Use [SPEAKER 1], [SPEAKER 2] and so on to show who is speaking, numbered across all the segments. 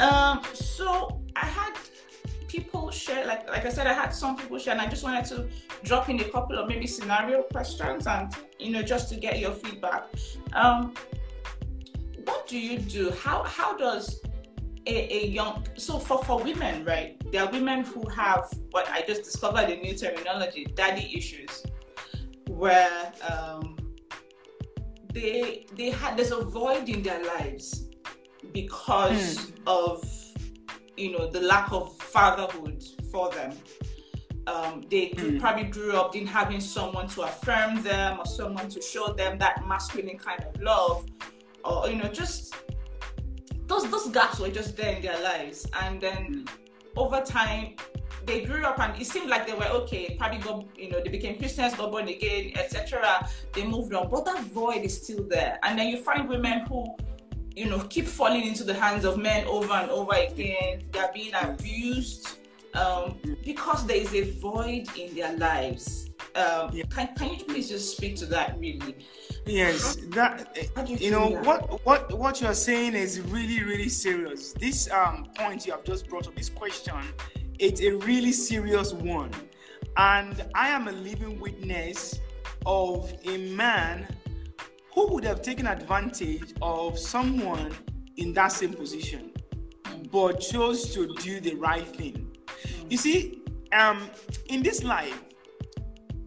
[SPEAKER 1] Um, so I had people share, like like I said, I had some people share, and I just wanted to drop in a couple of maybe scenario questions, and you know, just to get your feedback. Um, what do you do? How how does a, a young so for for women, right? There are women who have what I just discovered a new terminology, daddy issues, where um, they they had there's a void in their lives because mm. of you know the lack of fatherhood for them. Um, they mm. probably grew up in having someone to affirm them or someone to show them that masculine kind of love, or you know just those those gaps were just there in their lives, and then mm. over time they grew up and it seemed like they were okay. Probably got you know they became Christians, got born again, etc. They moved on, but that void is still there. And then you find women who you know keep falling into the hands of men over and over again. They're being abused um, because there is a void in their lives. Um, yeah. can, can you please just speak to that really?
[SPEAKER 2] Yes, that you, you know that? what what what you are saying is really really serious. This um point you have just brought up, this question, it's a really serious one, and I am a living witness of a man who would have taken advantage of someone in that same position but chose to do the right thing. You see, um, in this life,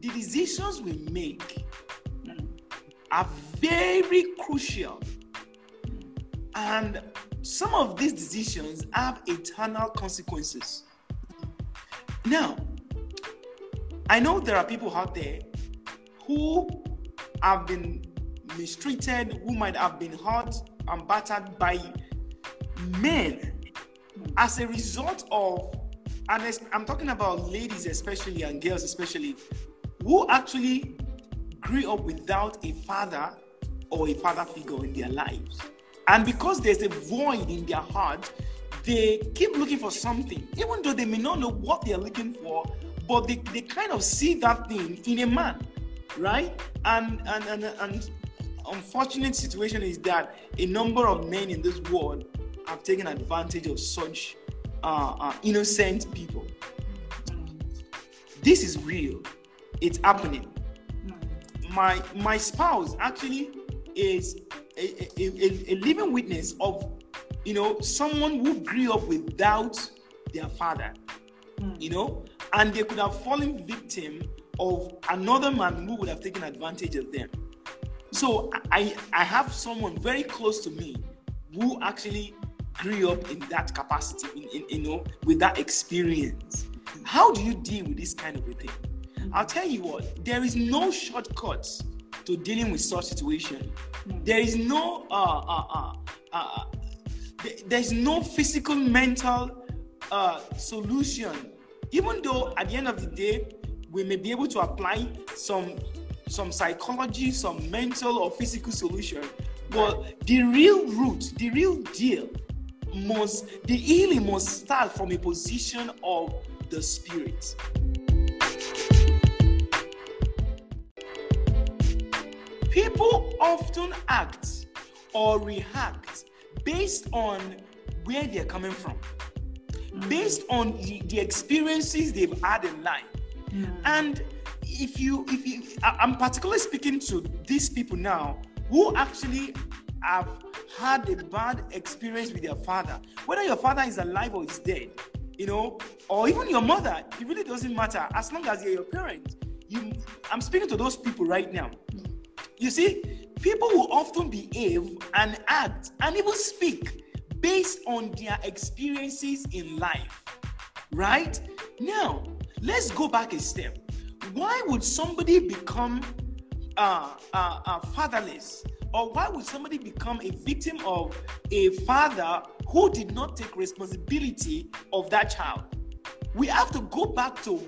[SPEAKER 2] the decisions we make are very crucial. And some of these decisions have eternal consequences. Now, I know there are people out there who have been mistreated, who might have been hurt and battered by men as a result of, and I'm talking about ladies especially and girls especially, who actually grew up without a father or a father figure in their lives. And because there's a void in their heart, they keep looking for something, even though they may not know what they're looking for, but they, they kind of see that thing in a man, right? And and and, and unfortunate situation is that a number of men in this world have taken advantage of such uh, uh, innocent people. This is real. It's happening. My my spouse actually is a, a, a living witness of you know someone who grew up without their father. You know, and they could have fallen victim of another man who would have taken advantage of them. So I I have someone very close to me who actually grew up in that capacity, in, in, you know, with that experience. How do you deal with this kind of a thing? I'll tell you what, there is no shortcuts to dealing with such situation. There is no uh, uh, uh, uh, there's no physical, mental uh, solution. Even though at the end of the day, we may be able to apply some some psychology, some mental or physical solution. But the real root, the real deal, must the healing must start from a position of the spirit. People often act or react based on where they're coming from, based on the, the experiences they've had in life. Mm. And if you if you i'm particularly speaking to these people now who actually have had a bad experience with their father. Whether your father is alive or is dead you know or even your mother it really doesn't matter. As long as you're your parent you i'm speaking to those people right now. You see people will often behave and act and even speak based on their experiences in life right? Now let's go back a step why would somebody become uh, uh, uh, fatherless? Or why would somebody become a victim of a father who did not take responsibility of that child? We have to go back to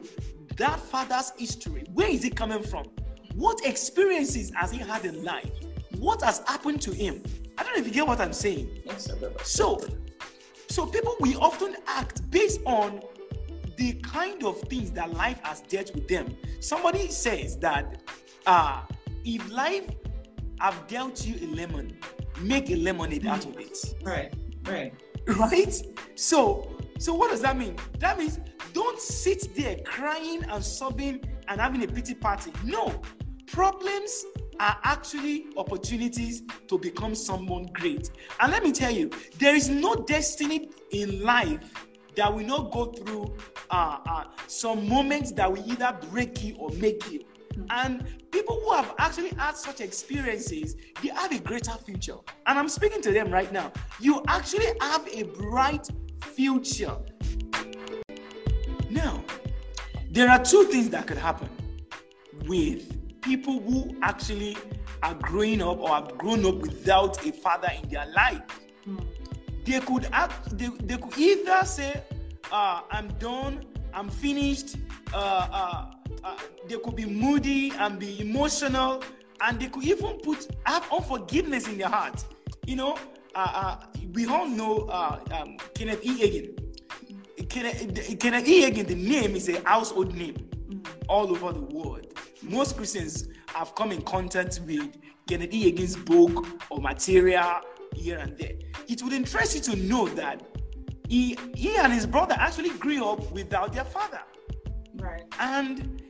[SPEAKER 2] that father's history. Where is it coming from? What experiences has he had in life? What has happened to him? I don't know if you get what I'm saying. Yes, so, so people we often act based on the kind of things that life has dealt with them. Somebody says that uh, if life have dealt you a lemon, make a lemonade out of it.
[SPEAKER 1] Right, right.
[SPEAKER 2] Right? So, so what does that mean? That means don't sit there crying and sobbing and having a pity party. No. Problems are actually opportunities to become someone great. And let me tell you, there is no destiny in life that will not go through uh, uh, some moments that will either break you or make you. And people who have actually had such experiences, they have a greater future. And I'm speaking to them right now. You actually have a bright future. Now, there are two things that could happen with people who actually are growing up or have grown up without a father in their life. They could act, they, they could either say, uh, I'm done, I'm finished, uh, uh, uh, they could be moody and be emotional, and they could even put have unforgiveness in their heart. You know, uh, uh, we all know um, Kenneth E. Hagin. Kenneth, E. Hagin, the name is a household name all over the world. Most Christians have come in contact with Kenneth E. Hagin's book or material here and there. It would interest you to know that he, he and his brother actually grew up without their father.
[SPEAKER 1] Right.
[SPEAKER 2] And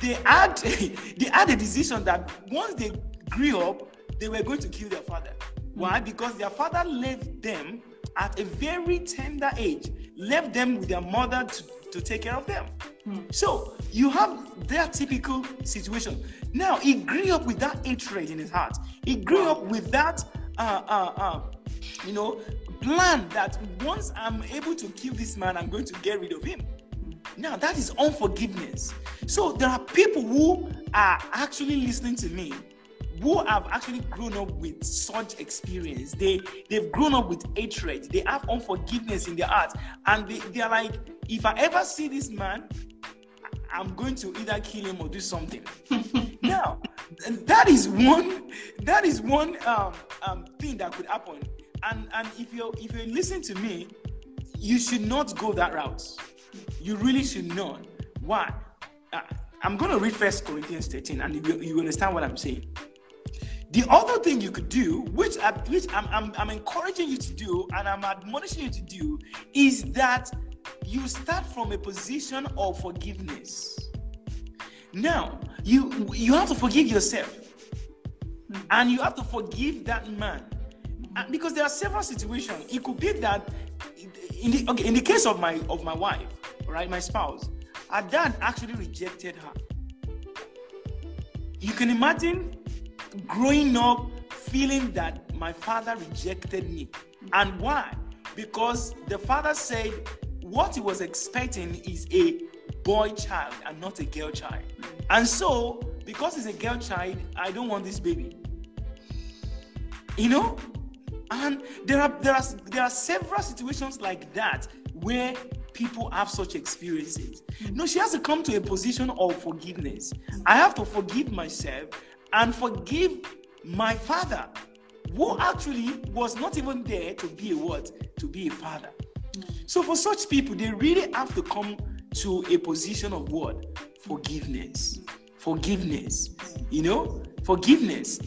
[SPEAKER 2] they had they had a decision that once they grew up, they were going to kill their father. Why? Because their father left them at a very tender age, left them with their mother to, to take care of them. Hmm. So you have their typical situation. Now he grew up with that hatred in his heart. He grew up with that, uh, uh, uh, you know, plan that once I'm able to kill this man, I'm going to get rid of him. Now, that is unforgiveness. So, there are people who are actually listening to me who have actually grown up with such experience. They, they've grown up with hatred, they have unforgiveness in their heart, and they, they're like, if I ever see this man, I'm going to either kill him or do something. now, that is one that is one um, um, thing that could happen and and if you if you listen to me, you should not go that route. You really should not. Why? Uh, I'm going to read First Corinthians 13, and you, you understand what I'm saying. The other thing you could do, which, I, which I'm, I'm, I'm encouraging you to do, and I'm admonishing you to do, is that you start from a position of forgiveness. Now, you you have to forgive yourself, and you have to forgive that man because there are several situations. It could be that in the okay, in the case of my of my wife, right, my spouse, her dad actually rejected her. You can imagine growing up feeling that my father rejected me. And why? Because the father said what he was expecting is a boy child and not a girl child. And so, because he's a girl child, I don't want this baby. You know, and there are there are there are several situations like that where people have such experiences. Mm-hmm. No, she has to come to a position of forgiveness. I have to forgive myself and forgive my father, who actually was not even there to be a what? To be a father. Mm-hmm. So for such people, they really have to come to a position of what? Forgiveness. Forgiveness. You know? Forgiveness.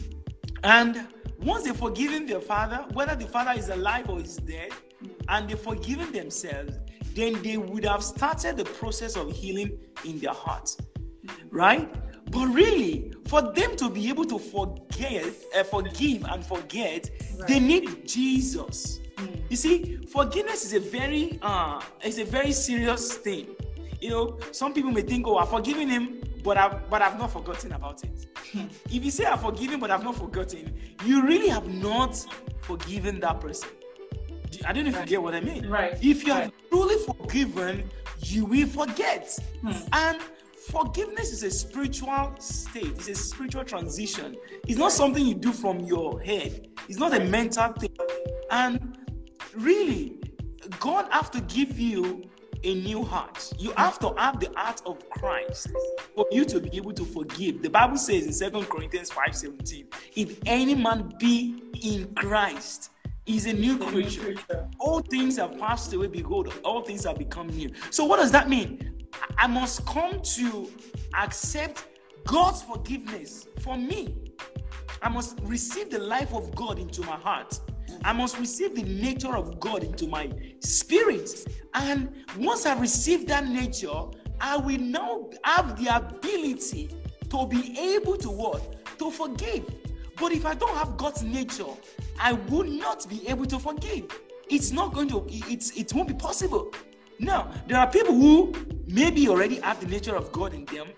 [SPEAKER 2] And once they've forgiven their father, whether the father is alive or is dead, and they've forgiven themselves, then they would have started the process of healing in their hearts. Right? But really, for them to be able to forget, uh, forgive and forget, right. they need Jesus. Mm. You see, forgiveness is a very uh, it's a very serious thing. You know, some people may think, "Oh, I've forgiven him, but I've but I've not forgotten about it. If you say I've forgiven but I've not forgotten, you really have not forgiven that person. I don't know if right. you get what I mean.
[SPEAKER 1] Right.
[SPEAKER 2] If you
[SPEAKER 1] right.
[SPEAKER 2] have truly forgiven, you will forget. Hmm. And forgiveness is a spiritual state, it's a spiritual transition. It's not something you do from your head, it's not a mental thing. And really, God have to give you a new heart. You have to have the heart of Christ for you to be able to forgive. The Bible says in Second Corinthians 5:17, if any man be in Christ, is a new creature. All things have passed away, behold, all things have become new. So, what does that mean? I must come to accept God's forgiveness for me. I must receive the life of God into my heart. I must receive the nature of God into my spirit. And once I receive that nature, I will now have the ability to be able to what? To forgive. But if I don't have God's nature, I will not be able to forgive. It's not going to, it's, it won't be possible. Now, there are people who maybe already have the nature of God in them,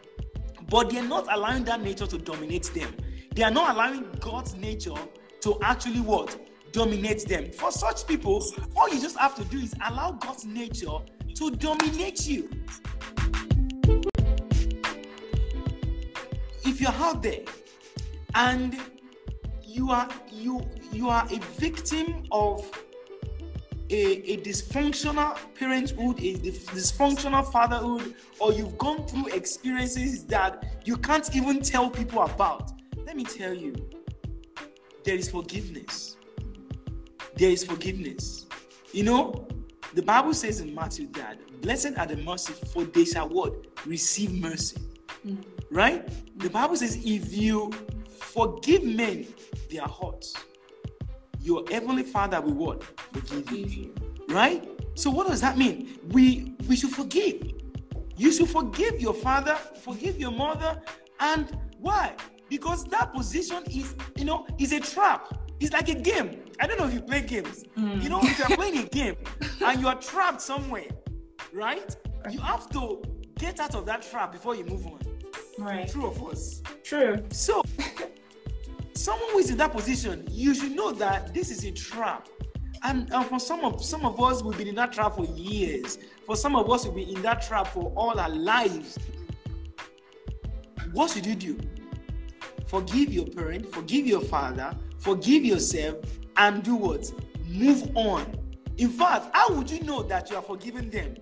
[SPEAKER 2] but they're not allowing that nature to dominate them. They are not allowing God's nature to actually what? Dominate them. For such people, all you just have to do is allow God's nature to dominate you. If you're out there and you are you you are a victim of a, a dysfunctional parenthood, a dysfunctional fatherhood, or you've gone through experiences that you can't even tell people about, let me tell you, there is forgiveness. There is forgiveness. You know, the Bible says in Matthew that blessed are the merciful, for they shall what? Receive mercy. Mm. Right? The Bible says if you forgive men their hurts, your heavenly father will what? Forgive you. Right? So what does that mean? We we should forgive. You should forgive your father, forgive your mother, and why? Because that position is, you know, is a trap. It's like a game. I don't know if you play games. Mm. You know, if you're playing a game and you are trapped somewhere, right? You have to get out of that trap before you move on.
[SPEAKER 1] Right.
[SPEAKER 2] True or false?
[SPEAKER 1] True.
[SPEAKER 2] So someone who is in that position, you should know that this is a trap. And, and for some of some of us, we've been in that trap for years. For some of us, we've been in that trap for all our lives. What should you do? Forgive your parent, forgive your father, forgive yourself, and do what? Move on. In fact, how would you know that you are forgiving them?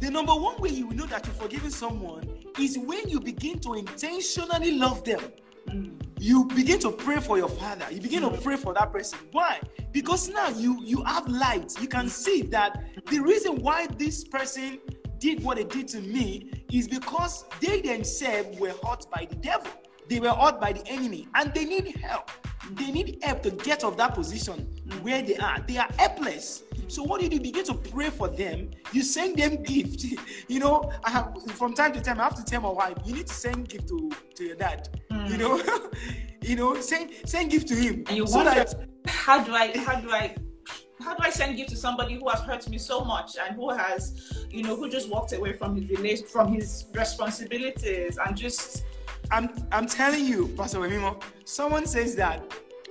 [SPEAKER 2] The number one way you will know that you're forgiving someone is when you begin to intentionally love them. Mm you begin to pray for your father you begin to pray for that person why because now you you have light you can see that the reason why this person did what they did to me is because they themselves were hurt by the devil they were hurt by the enemy and they need help they need help to get off that position where they are they are helpless so what do you do? Begin to pray for them. You send them gift. you know, I have from time to time I have to tell my wife, you need to send gift to, to your dad. Mm. You know, you know, send send gift to him.
[SPEAKER 1] And you so wonder that, how do I how do I how do I send gift to somebody who has hurt me so much and who has, you know, who just walked away from his relation, from his responsibilities and just
[SPEAKER 2] I'm I'm telling you, Pastor Wemimo, someone says that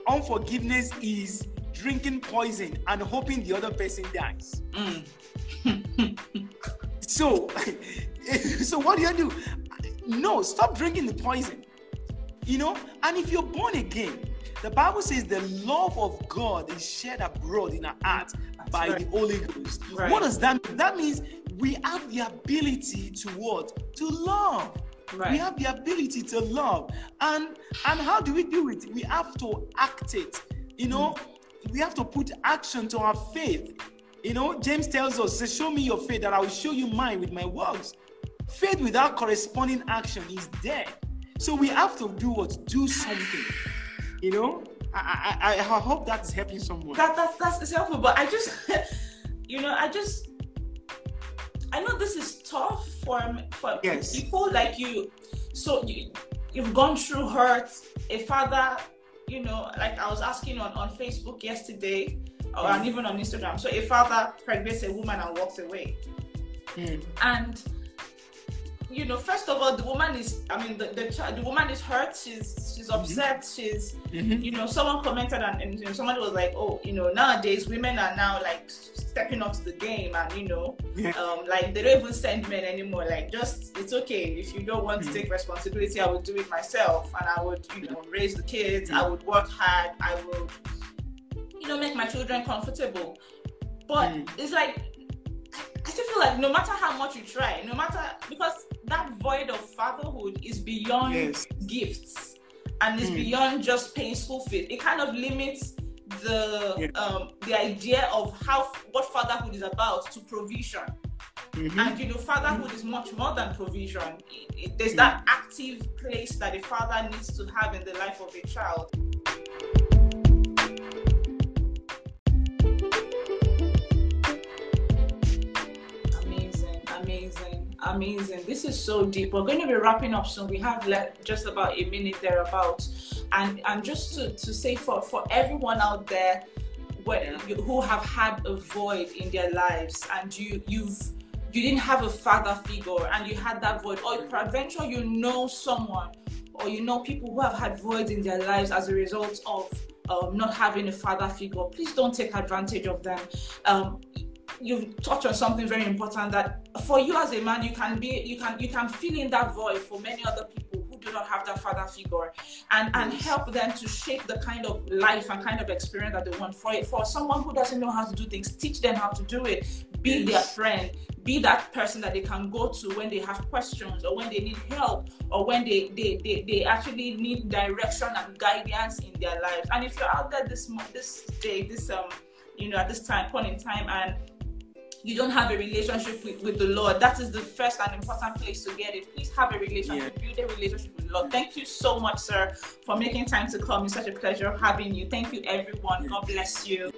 [SPEAKER 2] unforgiveness is drinking poison and hoping the other person dies. Mm. so, so what do you do? No, stop drinking the poison. You know, and if you're born again, the Bible says the love of God is shed abroad in our heart by right. the Holy Ghost. Right. What does that mean? That means we have the ability to what? To love. Right. We have the ability to love. And and how do we do it? We have to act it. You know, mm we have to put action to our faith. You know, James tells us, say, Show me your faith, that I will show you mine with my works. Faith without corresponding action is dead. So we have to do what? Do something. You know? I, I, I hope that's helping someone.
[SPEAKER 1] That, that that's helpful, but I just, you know, I just, I know this is tough for for yes. people like you. So you, you've gone through hurt. A father you know, like I was asking on, on Facebook yesterday, or and even on Instagram. So a father pregnates a woman and walks away. Mm. And you know, first of all, the woman is, I mean, the, the, the woman is hurt. She's, she's mm-hmm. upset. Mm-hmm. She's, mm-hmm. you know, someone commented and, and you know, somebody was like, oh, you know, nowadays women are now like stepping up to the game and, you know, yeah. um, like they don't even send men anymore. Like, just, it's okay. If you don't want mm-hmm. to take responsibility, I would do it myself and I would, you know, raise the kids. I would work hard. I would, you know, make my children comfortable. But mm. it's like, I still feel like no matter how much you try, no matter because that void of fatherhood is beyond yes. gifts and it's mm. beyond just paying school fees. It kind of limits the um, the idea of how what fatherhood is about to provision. Mm-hmm. And you know, fatherhood mm-hmm. is much more than provision. It, it, there's mm. that active place that a father needs to have in the life of a child. Amazing. This is so deep. We're going to be wrapping up soon. We have le- just about a minute thereabouts. And and just to, to say for, for everyone out there where, you, who have had a void in their lives and you you've you didn't have a father figure and you had that void, or peradventure you know someone or you know people who have had voids in their lives as a result of um, not having a father figure, please don't take advantage of them. Um, you've touched on something very important that for you as a man, you can be, you can, you can fill in that void for many other people who do not have that father figure, and and help them to shape the kind of life and kind of experience that they want. For it for someone who doesn't know how to do things, teach them how to do it. Be their friend. Be that person that they can go to when they have questions or when they need help or when they they, they, they actually need direction and guidance in their lives. And if you're out there this this day, this um you know at this time point in time and you don't have a relationship with, with the Lord, that is the first and important place to get it. Please have a relationship, yeah. build a relationship with the Lord. Thank you so much, sir, for making time to come. It's such a pleasure having you. Thank you, everyone. God bless you.